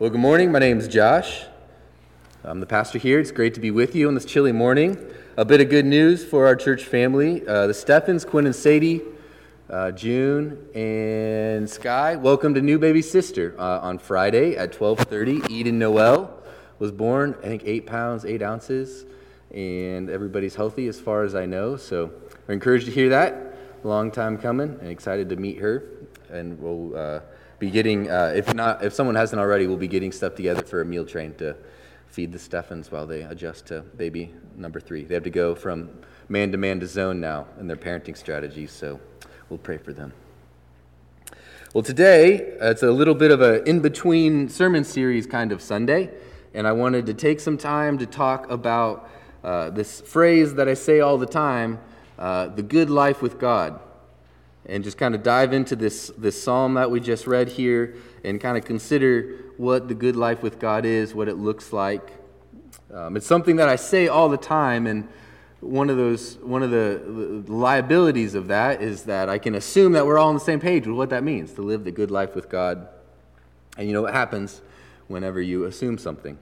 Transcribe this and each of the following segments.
Well, good morning. My name is Josh. I'm the pastor here. It's great to be with you on this chilly morning. A bit of good news for our church family. Uh, the Steffens, Quinn and Sadie, uh, June and Sky, welcome to new baby sister uh, on Friday at 12:30. Eden Noel was born, I think, eight pounds eight ounces, and everybody's healthy as far as I know. So we're encouraged to hear that. Long time coming, and excited to meet her. And we'll uh, be getting, uh, if not, if someone hasn't already, we'll be getting stuff together for a meal train to feed the Steffens while they adjust to baby number three. They have to go from man to man to zone now in their parenting strategies, so we'll pray for them. Well, today uh, it's a little bit of an in between sermon series kind of Sunday, and I wanted to take some time to talk about uh, this phrase that I say all the time uh, the good life with God and just kind of dive into this, this psalm that we just read here and kind of consider what the good life with God is, what it looks like. Um, it's something that I say all the time, and one of those one of the, liabilities of that is that I can assume that we're all on the same page with what that means to live the good life with God. And you know what happens whenever you assume something.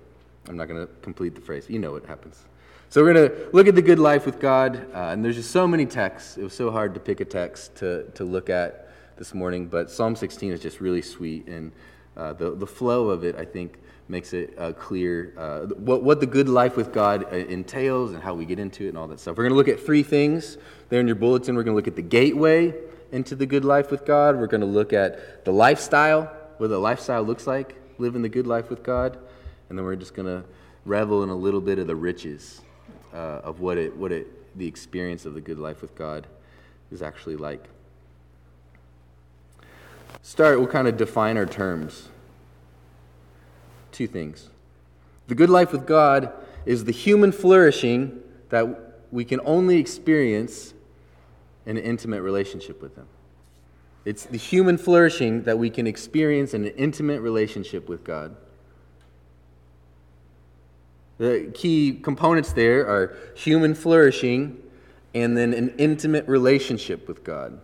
I'm not going to complete the phrase. You know what happens. So we're going to look at the good life with God, uh, and there's just so many texts. It was so hard to pick a text to, to look at this morning, but Psalm 16 is just really sweet, and uh, the, the flow of it, I think, makes it uh, clear uh, what, what the good life with God uh, entails and how we get into it and all that stuff. We're going to look at three things there in your bulletin. We're going to look at the gateway into the good life with God. We're going to look at the lifestyle, what the lifestyle looks like, living the good life with God, and then we're just going to revel in a little bit of the riches uh, of what it, what it, the experience of the good life with God is actually like. Start, we'll kind of define our terms. Two things. The good life with God is the human flourishing that we can only experience in an intimate relationship with Him. It's the human flourishing that we can experience in an intimate relationship with God. The key components there are human flourishing and then an intimate relationship with God.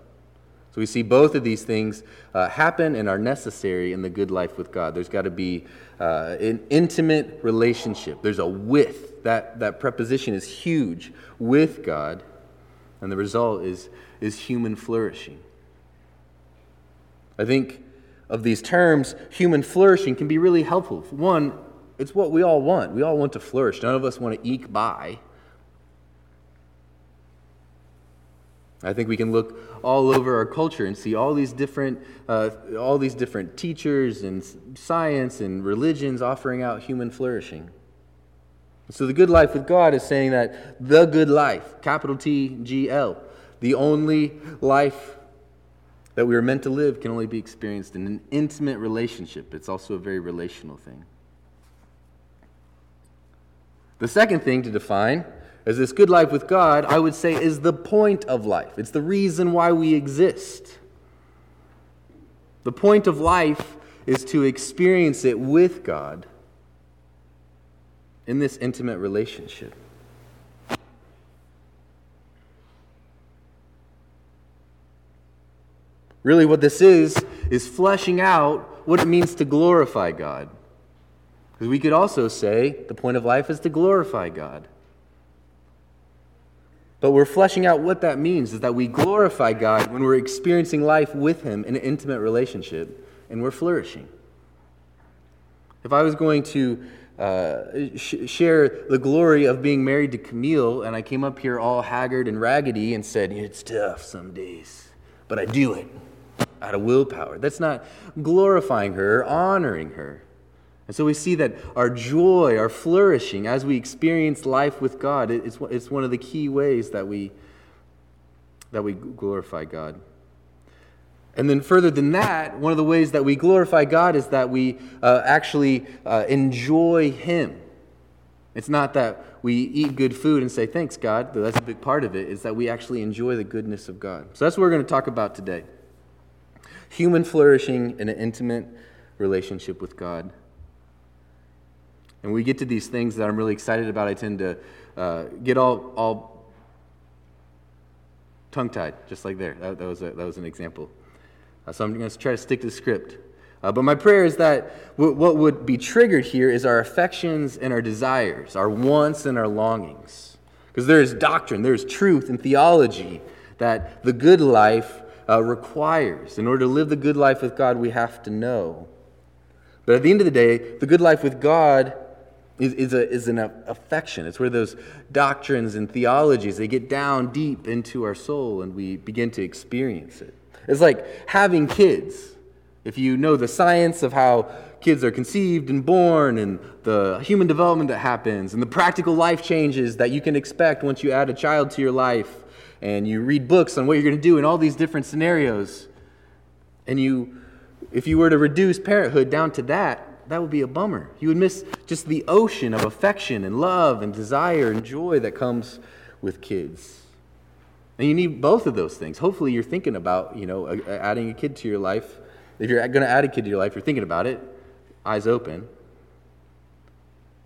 So we see both of these things uh, happen and are necessary in the good life with God. There's got to be uh, an intimate relationship. There's a with. That, that preposition is huge with God, and the result is, is human flourishing. I think of these terms, human flourishing can be really helpful. One, it's what we all want. We all want to flourish. None of us want to eke by. I think we can look all over our culture and see all these different, uh, all these different teachers and science and religions offering out human flourishing. So the good life with God is saying that the good life, capital T G L, the only life that we are meant to live can only be experienced in an intimate relationship. It's also a very relational thing. The second thing to define is this good life with God, I would say, is the point of life. It's the reason why we exist. The point of life is to experience it with God in this intimate relationship. Really, what this is, is fleshing out what it means to glorify God. Because we could also say the point of life is to glorify God. But we're fleshing out what that means is that we glorify God when we're experiencing life with Him in an intimate relationship and we're flourishing. If I was going to uh, sh- share the glory of being married to Camille and I came up here all haggard and raggedy and said, It's tough some days, but I do it out of willpower, that's not glorifying her, honoring her. And so we see that our joy, our flourishing as we experience life with God, it's, it's one of the key ways that we, that we glorify God. And then, further than that, one of the ways that we glorify God is that we uh, actually uh, enjoy Him. It's not that we eat good food and say, Thanks, God, though that's a big part of it, is that we actually enjoy the goodness of God. So that's what we're going to talk about today human flourishing in an intimate relationship with God. And we get to these things that I'm really excited about, I tend to uh, get all, all tongue tied, just like there. That, that, was, a, that was an example. Uh, so I'm going to try to stick to the script. Uh, but my prayer is that w- what would be triggered here is our affections and our desires, our wants and our longings. Because there is doctrine, there is truth and theology that the good life uh, requires. In order to live the good life with God, we have to know. But at the end of the day, the good life with God is, is, a, is an affection. It's where those doctrines and theologies, they get down deep into our soul and we begin to experience it. It's like having kids. If you know the science of how kids are conceived and born and the human development that happens and the practical life changes that you can expect once you add a child to your life and you read books on what you're going to do in all these different scenarios and you if you were to reduce parenthood down to that that would be a bummer. You would miss just the ocean of affection and love and desire and joy that comes with kids. And you need both of those things. Hopefully you're thinking about you know adding a kid to your life. If you're going to add a kid to your life, you're thinking about it, eyes open.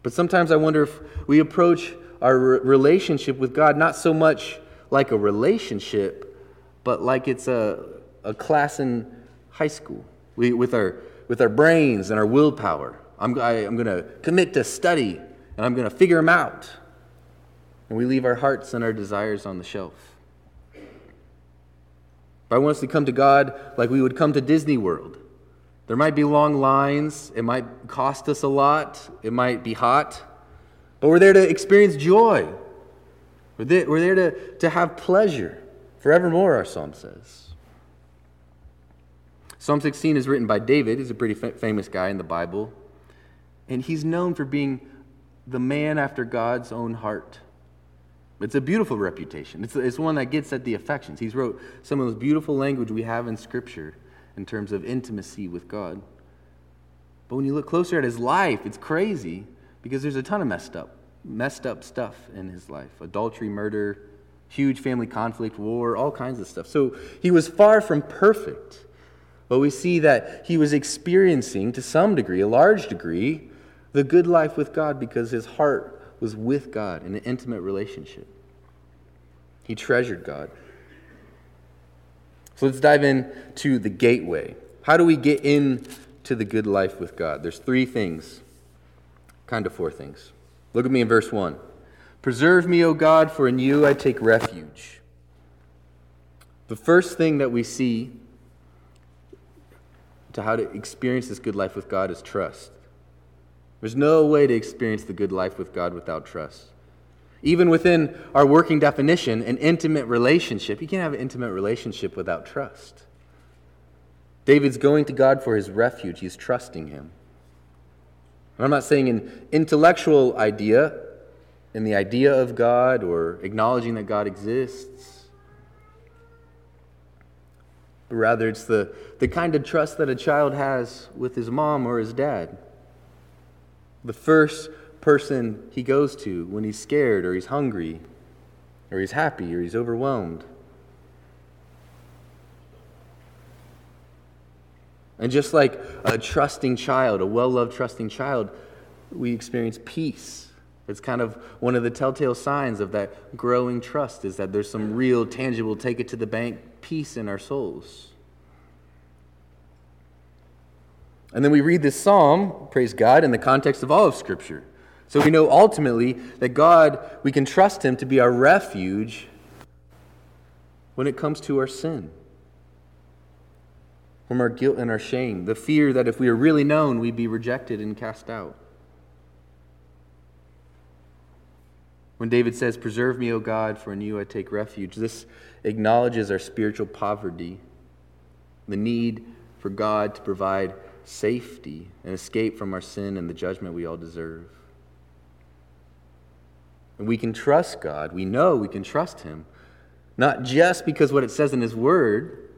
But sometimes I wonder if we approach our relationship with God not so much like a relationship, but like it's a, a class in high school. We, with, our, with our brains and our willpower. I'm, I, I'm going to commit to study and I'm going to figure them out. And we leave our hearts and our desires on the shelf. But I want us to come to God like we would come to Disney World. There might be long lines, it might cost us a lot, it might be hot, but we're there to experience joy. We're there, we're there to, to have pleasure forevermore, our psalm says. Psalm 16 is written by David. He's a pretty famous guy in the Bible. And he's known for being the man after God's own heart. It's a beautiful reputation. It's, it's one that gets at the affections. He's wrote some of the beautiful language we have in Scripture in terms of intimacy with God. But when you look closer at his life, it's crazy because there's a ton of messed up, messed up stuff in his life adultery, murder, huge family conflict, war, all kinds of stuff. So he was far from perfect. But we see that he was experiencing, to some degree, a large degree, the good life with God because his heart was with God in an intimate relationship. He treasured God. So let's dive into the gateway. How do we get into the good life with God? There's three things, kind of four things. Look at me in verse 1. Preserve me, O God, for in you I take refuge. The first thing that we see to how to experience this good life with God is trust. There's no way to experience the good life with God without trust. Even within our working definition, an intimate relationship, you can't have an intimate relationship without trust. David's going to God for his refuge, he's trusting him. And I'm not saying an intellectual idea, in the idea of God or acknowledging that God exists. But rather, it's the, the kind of trust that a child has with his mom or his dad the first person he goes to when he's scared or he's hungry or he's happy or he's overwhelmed. And just like a trusting child, a well loved, trusting child, we experience peace. It's kind of one of the telltale signs of that growing trust is that there's some real, tangible, take it to the bank peace in our souls. And then we read this psalm, praise God, in the context of all of Scripture. So we know ultimately that God, we can trust Him to be our refuge when it comes to our sin, from our guilt and our shame, the fear that if we are really known, we'd be rejected and cast out. When David says, Preserve me, O God, for in you I take refuge, this acknowledges our spiritual poverty, the need for God to provide safety and escape from our sin and the judgment we all deserve. And we can trust God. We know we can trust Him, not just because what it says in His Word,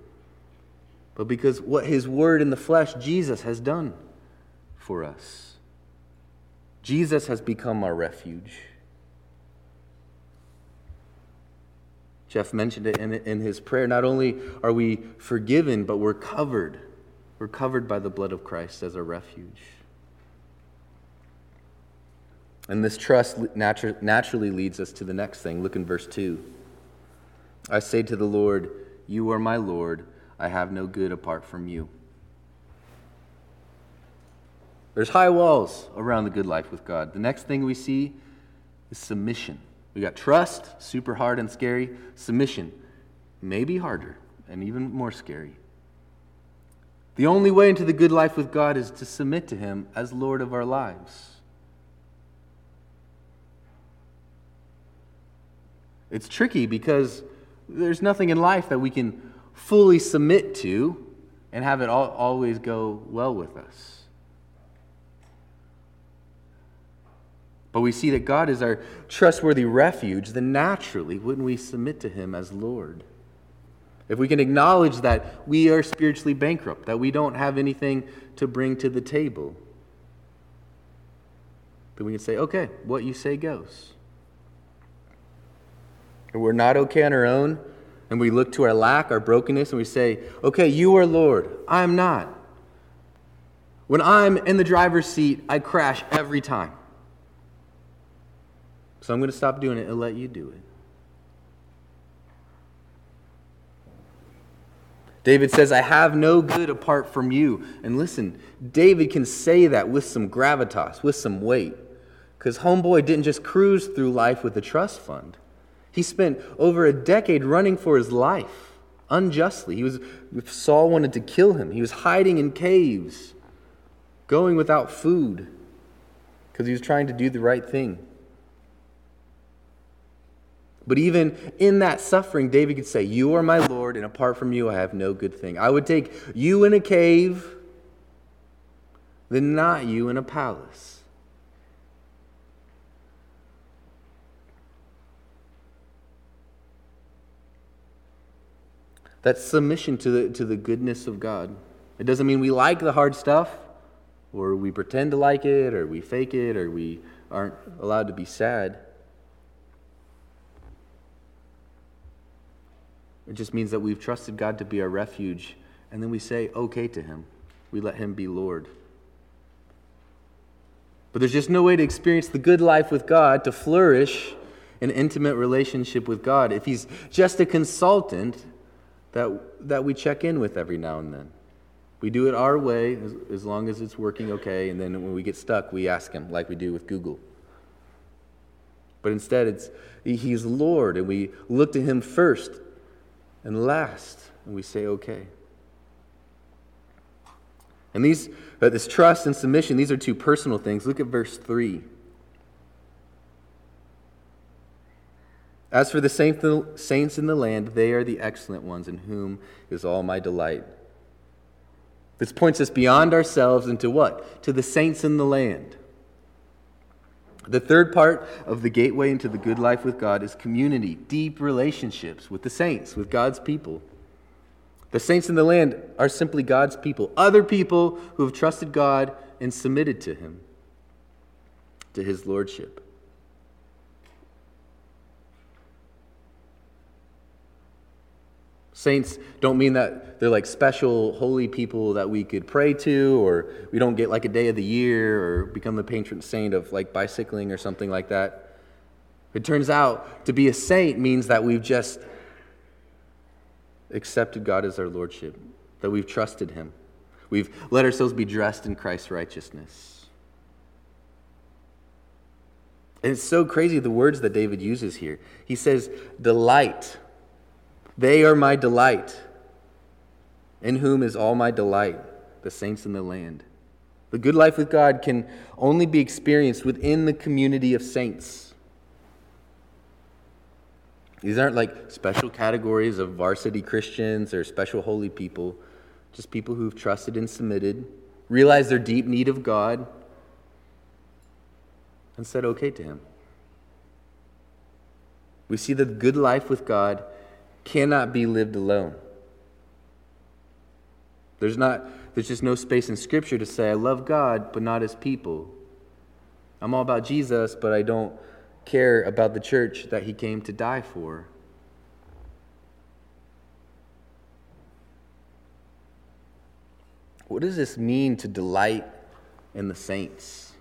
but because what His Word in the flesh, Jesus, has done for us. Jesus has become our refuge. Jeff mentioned it in, in his prayer. Not only are we forgiven, but we're covered we're covered by the blood of Christ as a refuge. And this trust natu- naturally leads us to the next thing. Look in verse 2. I say to the Lord, You are my Lord. I have no good apart from you. There's high walls around the good life with God. The next thing we see is submission. We got trust, super hard and scary. Submission, maybe harder and even more scary. The only way into the good life with God is to submit to Him as Lord of our lives. It's tricky because there's nothing in life that we can fully submit to and have it all, always go well with us. But we see that God is our trustworthy refuge, then naturally, wouldn't we submit to Him as Lord? If we can acknowledge that we are spiritually bankrupt, that we don't have anything to bring to the table, then we can say, okay, what you say goes. And we're not okay on our own, and we look to our lack, our brokenness, and we say, okay, you are Lord, I am not. When I'm in the driver's seat, I crash every time. So I'm going to stop doing it and let you do it. David says, I have no good apart from you. And listen, David can say that with some gravitas, with some weight. Because Homeboy didn't just cruise through life with a trust fund. He spent over a decade running for his life unjustly. He was, Saul wanted to kill him. He was hiding in caves, going without food, because he was trying to do the right thing. But even in that suffering, David could say, You are my Lord, and apart from you, I have no good thing. I would take you in a cave than not you in a palace. That's submission to the, to the goodness of God. It doesn't mean we like the hard stuff, or we pretend to like it, or we fake it, or we aren't allowed to be sad. It just means that we've trusted God to be our refuge, and then we say okay to Him. We let Him be Lord. But there's just no way to experience the good life with God, to flourish an intimate relationship with God, if He's just a consultant that, that we check in with every now and then. We do it our way as, as long as it's working okay, and then when we get stuck, we ask Him, like we do with Google. But instead, it's He's Lord, and we look to Him first and last. And we say, okay. And these, uh, this trust and submission, these are two personal things. Look at verse 3. As for the saints in the land, they are the excellent ones, in whom is all my delight. This points us beyond ourselves into what? To the saints in the land. The third part of the gateway into the good life with God is community, deep relationships with the saints, with God's people. The saints in the land are simply God's people, other people who have trusted God and submitted to Him, to His Lordship. Saints don't mean that they're like special holy people that we could pray to, or we don't get like a day of the year or become the patron saint of like bicycling or something like that. It turns out to be a saint means that we've just accepted God as our Lordship, that we've trusted Him. We've let ourselves be dressed in Christ's righteousness. And it's so crazy the words that David uses here. He says, delight they are my delight, in whom is all my delight, the saints in the land. The good life with God can only be experienced within the community of saints. These aren't like special categories of varsity Christians or special holy people, just people who've trusted and submitted, realized their deep need of God, and said okay to Him. We see the good life with God cannot be lived alone. There's not there's just no space in scripture to say I love God but not his people. I'm all about Jesus but I don't care about the church that he came to die for. What does this mean to delight in the saints?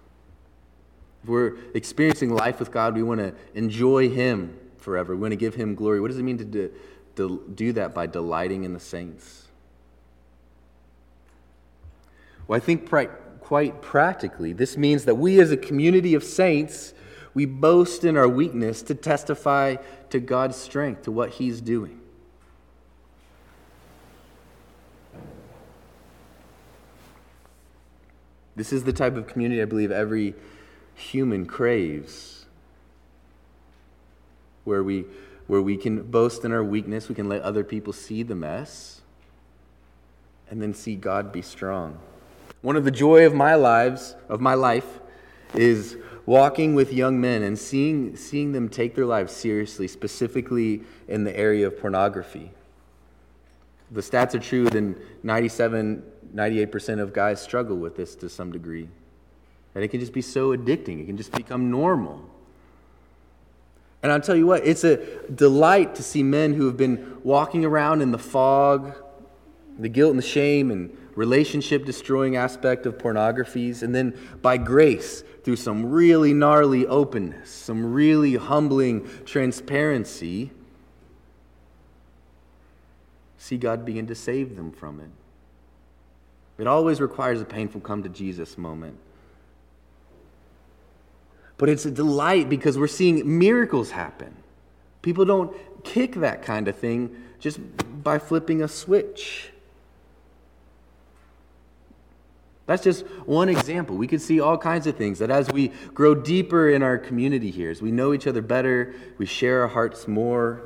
If we're experiencing life with God, we want to enjoy Him forever. We want to give Him glory. What does it mean to do, do that by delighting in the saints? Well, I think quite quite practically. This means that we, as a community of saints, we boast in our weakness to testify to God's strength, to what He's doing. This is the type of community I believe every human craves, where we, where we can boast in our weakness, we can let other people see the mess, and then see God be strong. One of the joy of my lives, of my life, is walking with young men and seeing, seeing them take their lives seriously, specifically in the area of pornography. The stats are true, then 97, 98% of guys struggle with this to some degree. And it can just be so addicting, it can just become normal. And I'll tell you what, it's a delight to see men who have been walking around in the fog, the guilt and the shame and relationship destroying aspect of pornographies, and then by grace, through some really gnarly openness, some really humbling transparency, see God begin to save them from it. It always requires a painful come to Jesus moment. But it's a delight because we're seeing miracles happen. People don't kick that kind of thing just by flipping a switch. That's just one example. We could see all kinds of things that as we grow deeper in our community here, as we know each other better, we share our hearts more,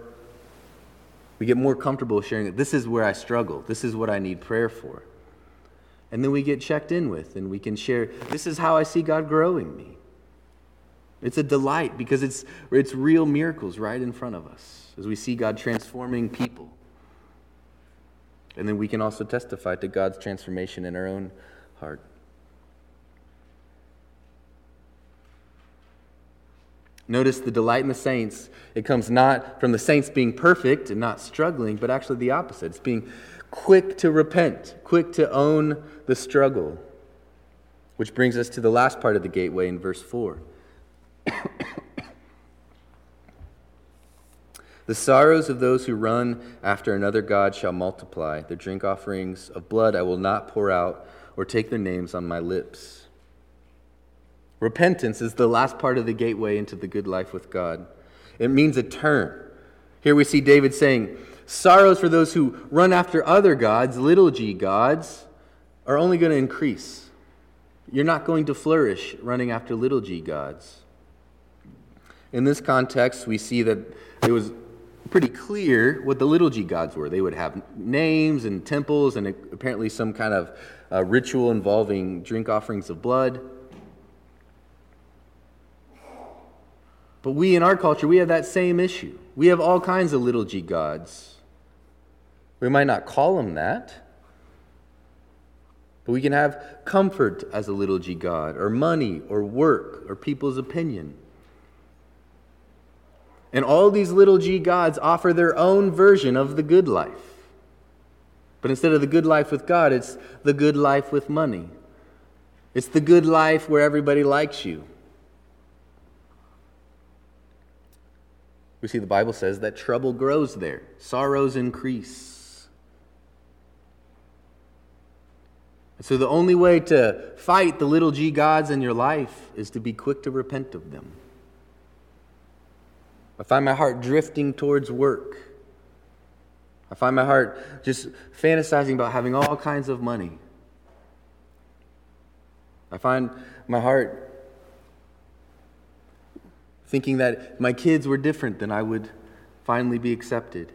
we get more comfortable sharing it. This is where I struggle. This is what I need prayer for. And then we get checked in with, and we can share, this is how I see God growing me. It's a delight because it's, it's real miracles right in front of us as we see God transforming people. And then we can also testify to God's transformation in our own heart. Notice the delight in the saints. It comes not from the saints being perfect and not struggling, but actually the opposite. It's being quick to repent, quick to own the struggle. Which brings us to the last part of the gateway in verse 4. the sorrows of those who run after another God shall multiply. Their drink offerings of blood I will not pour out or take their names on my lips. Repentance is the last part of the gateway into the good life with God. It means a turn. Here we see David saying, Sorrows for those who run after other gods, little g gods, are only going to increase. You're not going to flourish running after little g gods. In this context, we see that it was pretty clear what the little g gods were. They would have names and temples and apparently some kind of uh, ritual involving drink offerings of blood. But we in our culture, we have that same issue. We have all kinds of little g gods. We might not call them that, but we can have comfort as a little g god, or money, or work, or people's opinion. And all these little g gods offer their own version of the good life. But instead of the good life with God, it's the good life with money. It's the good life where everybody likes you. We see the Bible says that trouble grows there, sorrows increase. So the only way to fight the little g gods in your life is to be quick to repent of them. I find my heart drifting towards work I find my heart just fantasizing about having all kinds of money. I find my heart thinking that my kids were different, then I would finally be accepted.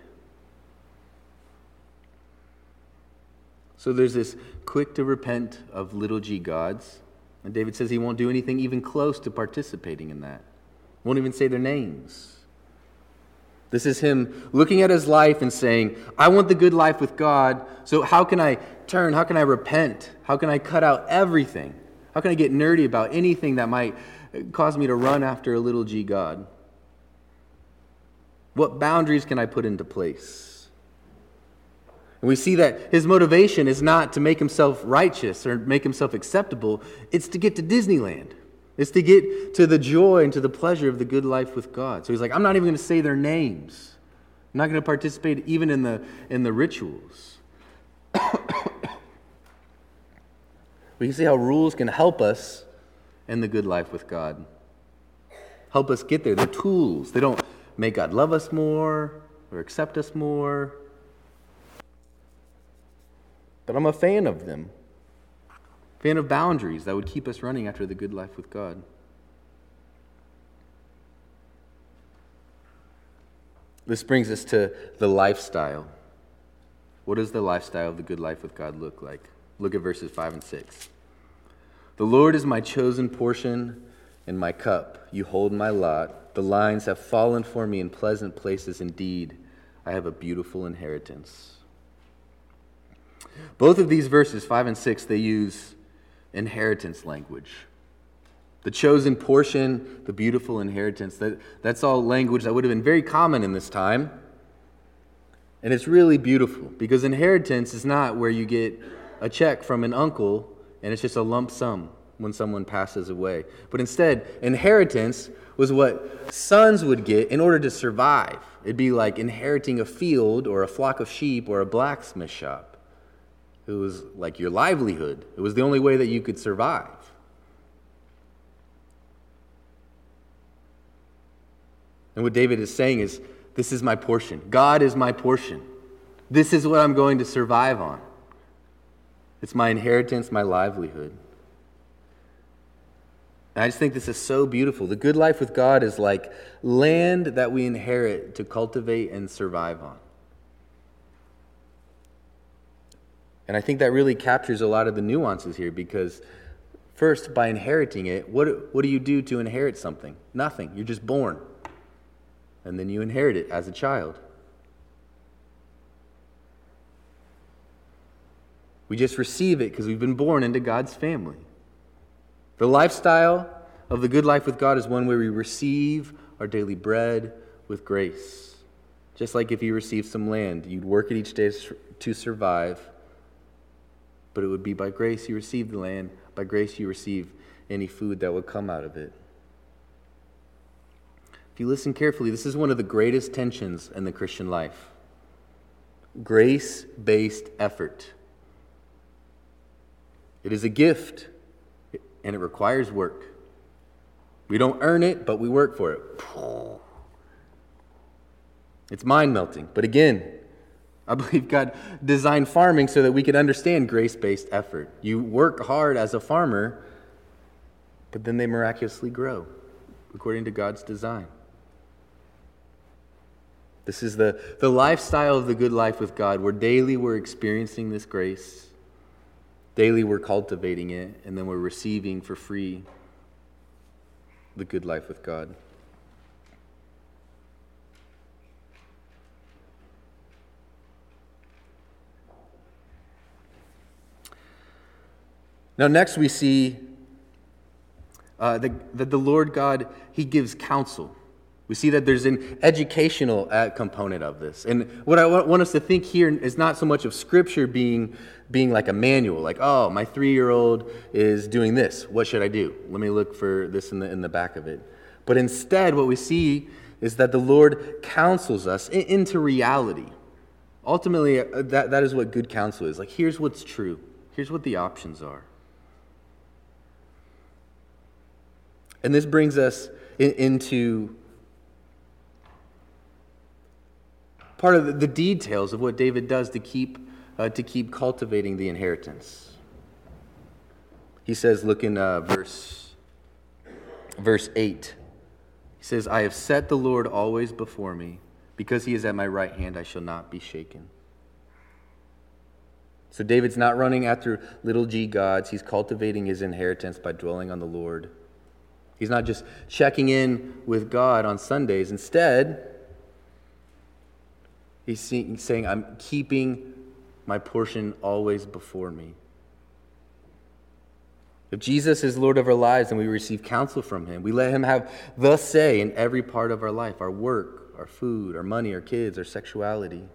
So there's this quick to repent of little g gods. And David says he won't do anything even close to participating in that. Won't even say their names. This is him looking at his life and saying, I want the good life with God, so how can I turn? How can I repent? How can I cut out everything? How can I get nerdy about anything that might cause me to run after a little g God? What boundaries can I put into place? And we see that his motivation is not to make himself righteous or make himself acceptable, it's to get to Disneyland. It's to get to the joy and to the pleasure of the good life with God. So he's like, I'm not even going to say their names. I'm not going to participate even in the, in the rituals. We can see how rules can help us in the good life with God. Help us get there. They're tools. They don't make God love us more or accept us more. But I'm a fan of them. Fan of boundaries that would keep us running after the good life with God. This brings us to the lifestyle. What does the lifestyle of the good life with God look like? Look at verses 5 and 6. The Lord is my chosen portion and my cup. You hold my lot. The lines have fallen for me in pleasant places indeed. I have a beautiful inheritance. Both of these verses, 5 and 6, they use inheritance language. The chosen portion, the beautiful inheritance, that, that's all language that would have been very common in this time. And it's really beautiful because inheritance is not where you get a check from an uncle and it's just a lump sum when someone passes away. But instead, inheritance was what sons would get in order to survive. It'd be like inheriting a field or a flock of sheep or a blacksmith shop. It was like your livelihood, it was the only way that you could survive. And what David is saying is, This is my portion. God is my portion. This is what I'm going to survive on. It's my inheritance, my livelihood. And I just think this is so beautiful. The good life with God is like land that we inherit to cultivate and survive on. And I think that really captures a lot of the nuances here because, first, by inheriting it, what, what do you do to inherit something? Nothing. You're just born and then you inherit it as a child. We just receive it because we've been born into God's family. The lifestyle of the good life with God is one where we receive our daily bread with grace. Just like if you received some land, you'd work it each day to survive, but it would be by grace you receive the land, by grace you receive any food that would come out of it. If you listen carefully, this is one of the greatest tensions in the Christian life grace based effort. It is a gift, and it requires work. We don't earn it, but we work for it. It's mind melting. But again, I believe God designed farming so that we could understand grace based effort. You work hard as a farmer, but then they miraculously grow according to God's design. This is the, the lifestyle of the good life with God, where daily we're experiencing this grace, daily we're cultivating it, and then we're receiving for free the good life with God. Now, next we see uh, that, the Lord God, He gives counsel. We see that there's an educational uh, component of this. And what I want us to think here is not so much of Scripture being, being like a manual, like, oh, my three year old is doing this. What should I do? Let me look for this in the, in the back of it. But instead, what we see is that the Lord counsels us into reality. Ultimately, uh, that, that is what good counsel is. Like, here's what's true, here's what the options are. And this brings us in, into part of the details of what David does to keep, uh, to keep cultivating the inheritance. He says, look in uh, verse, verse 8. He says, I have set the Lord always before me. Because he is at my right hand, I shall not be shaken. So David's not running after little g gods. He's cultivating his inheritance by dwelling on the Lord. He's not just checking in with God on Sundays. Instead, He's saying, I'm keeping my portion always before me. If Jesus is Lord of our lives and we receive counsel from him, we let him have the say in every part of our life our work, our food, our money, our kids, our sexuality.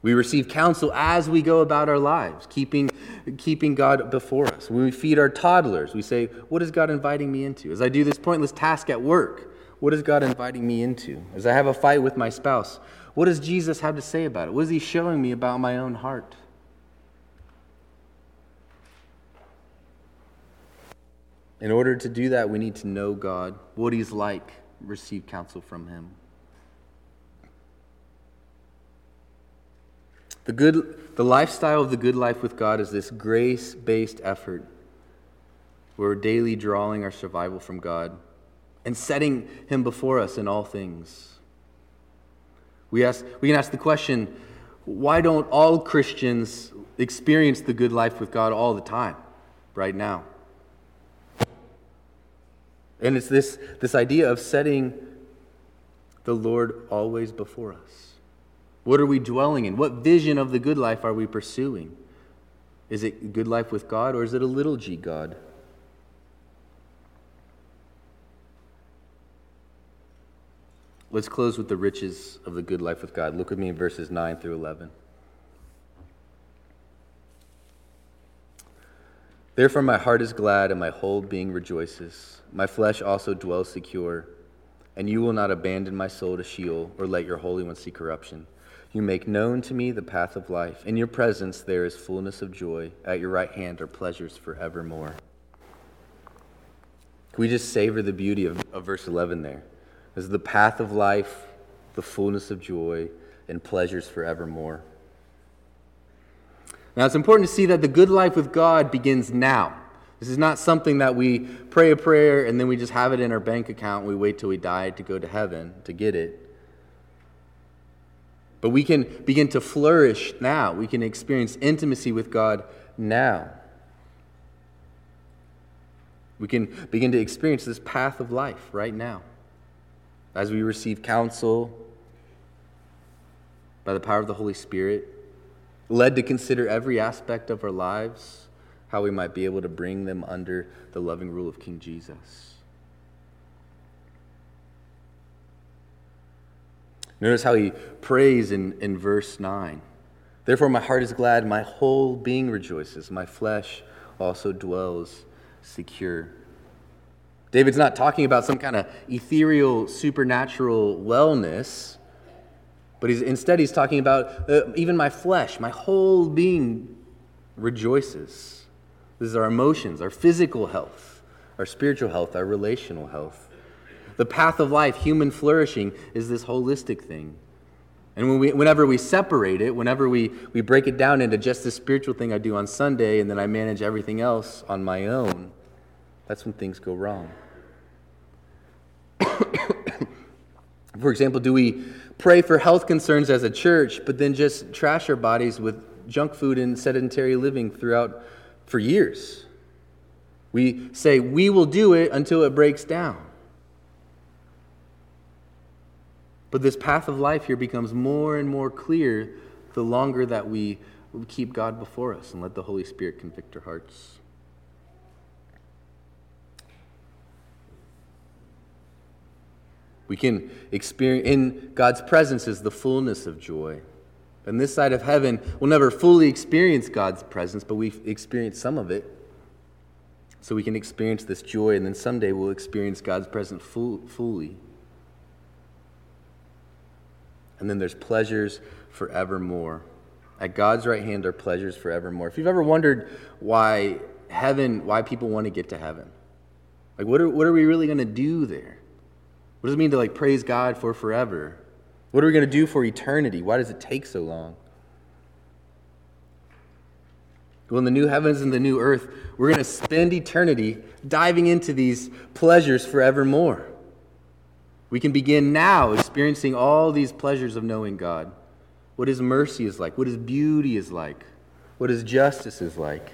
We receive counsel as we go about our lives, keeping, keeping God before us. When we feed our toddlers, we say, What is God inviting me into? As I do this pointless task at work, what is God inviting me into? As I have a fight with my spouse, what does Jesus have to say about it? What is he showing me about my own heart? In order to do that, we need to know God, what he's like, receive counsel from him. The, good, the lifestyle of the good life with God is this grace based effort where we're daily drawing our survival from God and setting Him before us in all things. We, ask, we can ask the question why don't all Christians experience the good life with God all the time, right now? And it's this, this idea of setting the Lord always before us. What are we dwelling in? What vision of the good life are we pursuing? Is it good life with God or is it a little g God? Let's close with the riches of the good life with God. Look with me in verses 9 through 11. Therefore, my heart is glad and my whole being rejoices. My flesh also dwells secure. And you will not abandon my soul to Sheol or let your Holy One see corruption. You make known to me the path of life. In your presence there is fullness of joy. At your right hand are pleasures forevermore. Can we just savor the beauty of, of verse 11 there? As the path of life, the fullness of joy, and pleasures forevermore. Now, it's important to see that the good life with God begins now. This is not something that we pray a prayer and then we just have it in our bank account and we wait till we die to go to heaven to get it. But we can begin to flourish now. We can experience intimacy with God now. We can begin to experience this path of life right now as we receive counsel by the power of the Holy Spirit, led to consider every aspect of our lives how we might be able to bring them under the loving rule of King Jesus. Notice how he prays in, in verse 9. Therefore, my heart is glad, my whole being rejoices, my flesh also dwells secure. David's not talking about some kind of ethereal, supernatural wellness, but he's, instead he's talking about uh, even my flesh, my whole being rejoices. This is our emotions, our physical health, our spiritual health, our relational health. The path of life, human flourishing, is this holistic thing. And when we, whenever we separate it, whenever we, we break it down into just this spiritual thing I do on Sunday and then I manage everything else on my own, that's when things go wrong. for example, do we pray for health concerns as a church, but then just trash our bodies with junk food and sedentary living throughout for years. We say, we will do it until it breaks down. But this path of life here becomes more and more clear the longer that we keep God before us and let the Holy Spirit convict our hearts. We can experience, in God's presence is the fullness of joy. And this side of heaven, we'll never fully experience God's presence, but we've experienced some of it. So we can experience this joy, and then someday we'll experience God's presence full, fully. And then there's pleasures forevermore. At God's right hand are pleasures forevermore. If you've ever wondered why heaven, why people want to get to heaven, like what are, what are we really going to do there? What does it mean to like praise God for forever? What are we going to do for eternity? Why does it take so long? Well, in the new heavens and the new earth, we're going to spend eternity diving into these pleasures forevermore. We can begin now experiencing all these pleasures of knowing God. What His mercy is like, what His beauty is like, what His justice is like.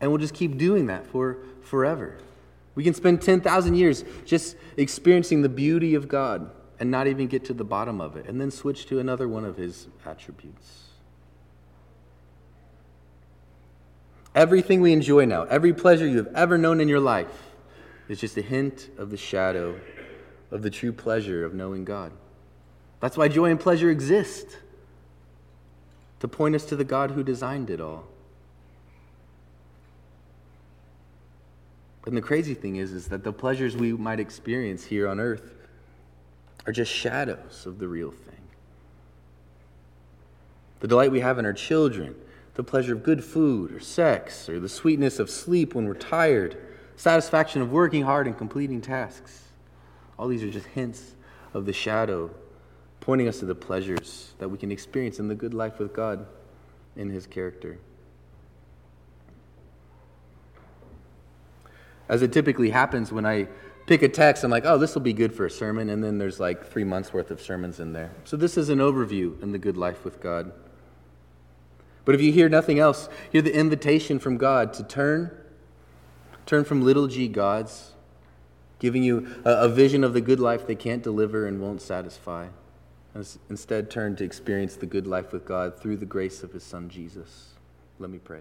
And we'll just keep doing that for forever. We can spend 10,000 years just experiencing the beauty of God and not even get to the bottom of it, and then switch to another one of his attributes. Everything we enjoy now, every pleasure you have ever known in your life, is just a hint of the shadow of the true pleasure of knowing God. That's why joy and pleasure exist to point us to the God who designed it all. And the crazy thing is, is that the pleasures we might experience here on earth are just shadows of the real thing. The delight we have in our children, the pleasure of good food or sex, or the sweetness of sleep when we're tired, satisfaction of working hard and completing tasks. All these are just hints of the shadow, pointing us to the pleasures that we can experience in the good life with God in His character. As it typically happens when I pick a text, I'm like, oh, this will be good for a sermon, and then there's like three months worth of sermons in there. So this is an overview in the good life with God. But if you hear nothing else, hear the invitation from God to turn, turn from little g gods, giving you a, a vision of the good life they can't deliver and won't satisfy. Instead, turn to experience the good life with God through the grace of His Son Jesus. Let me pray.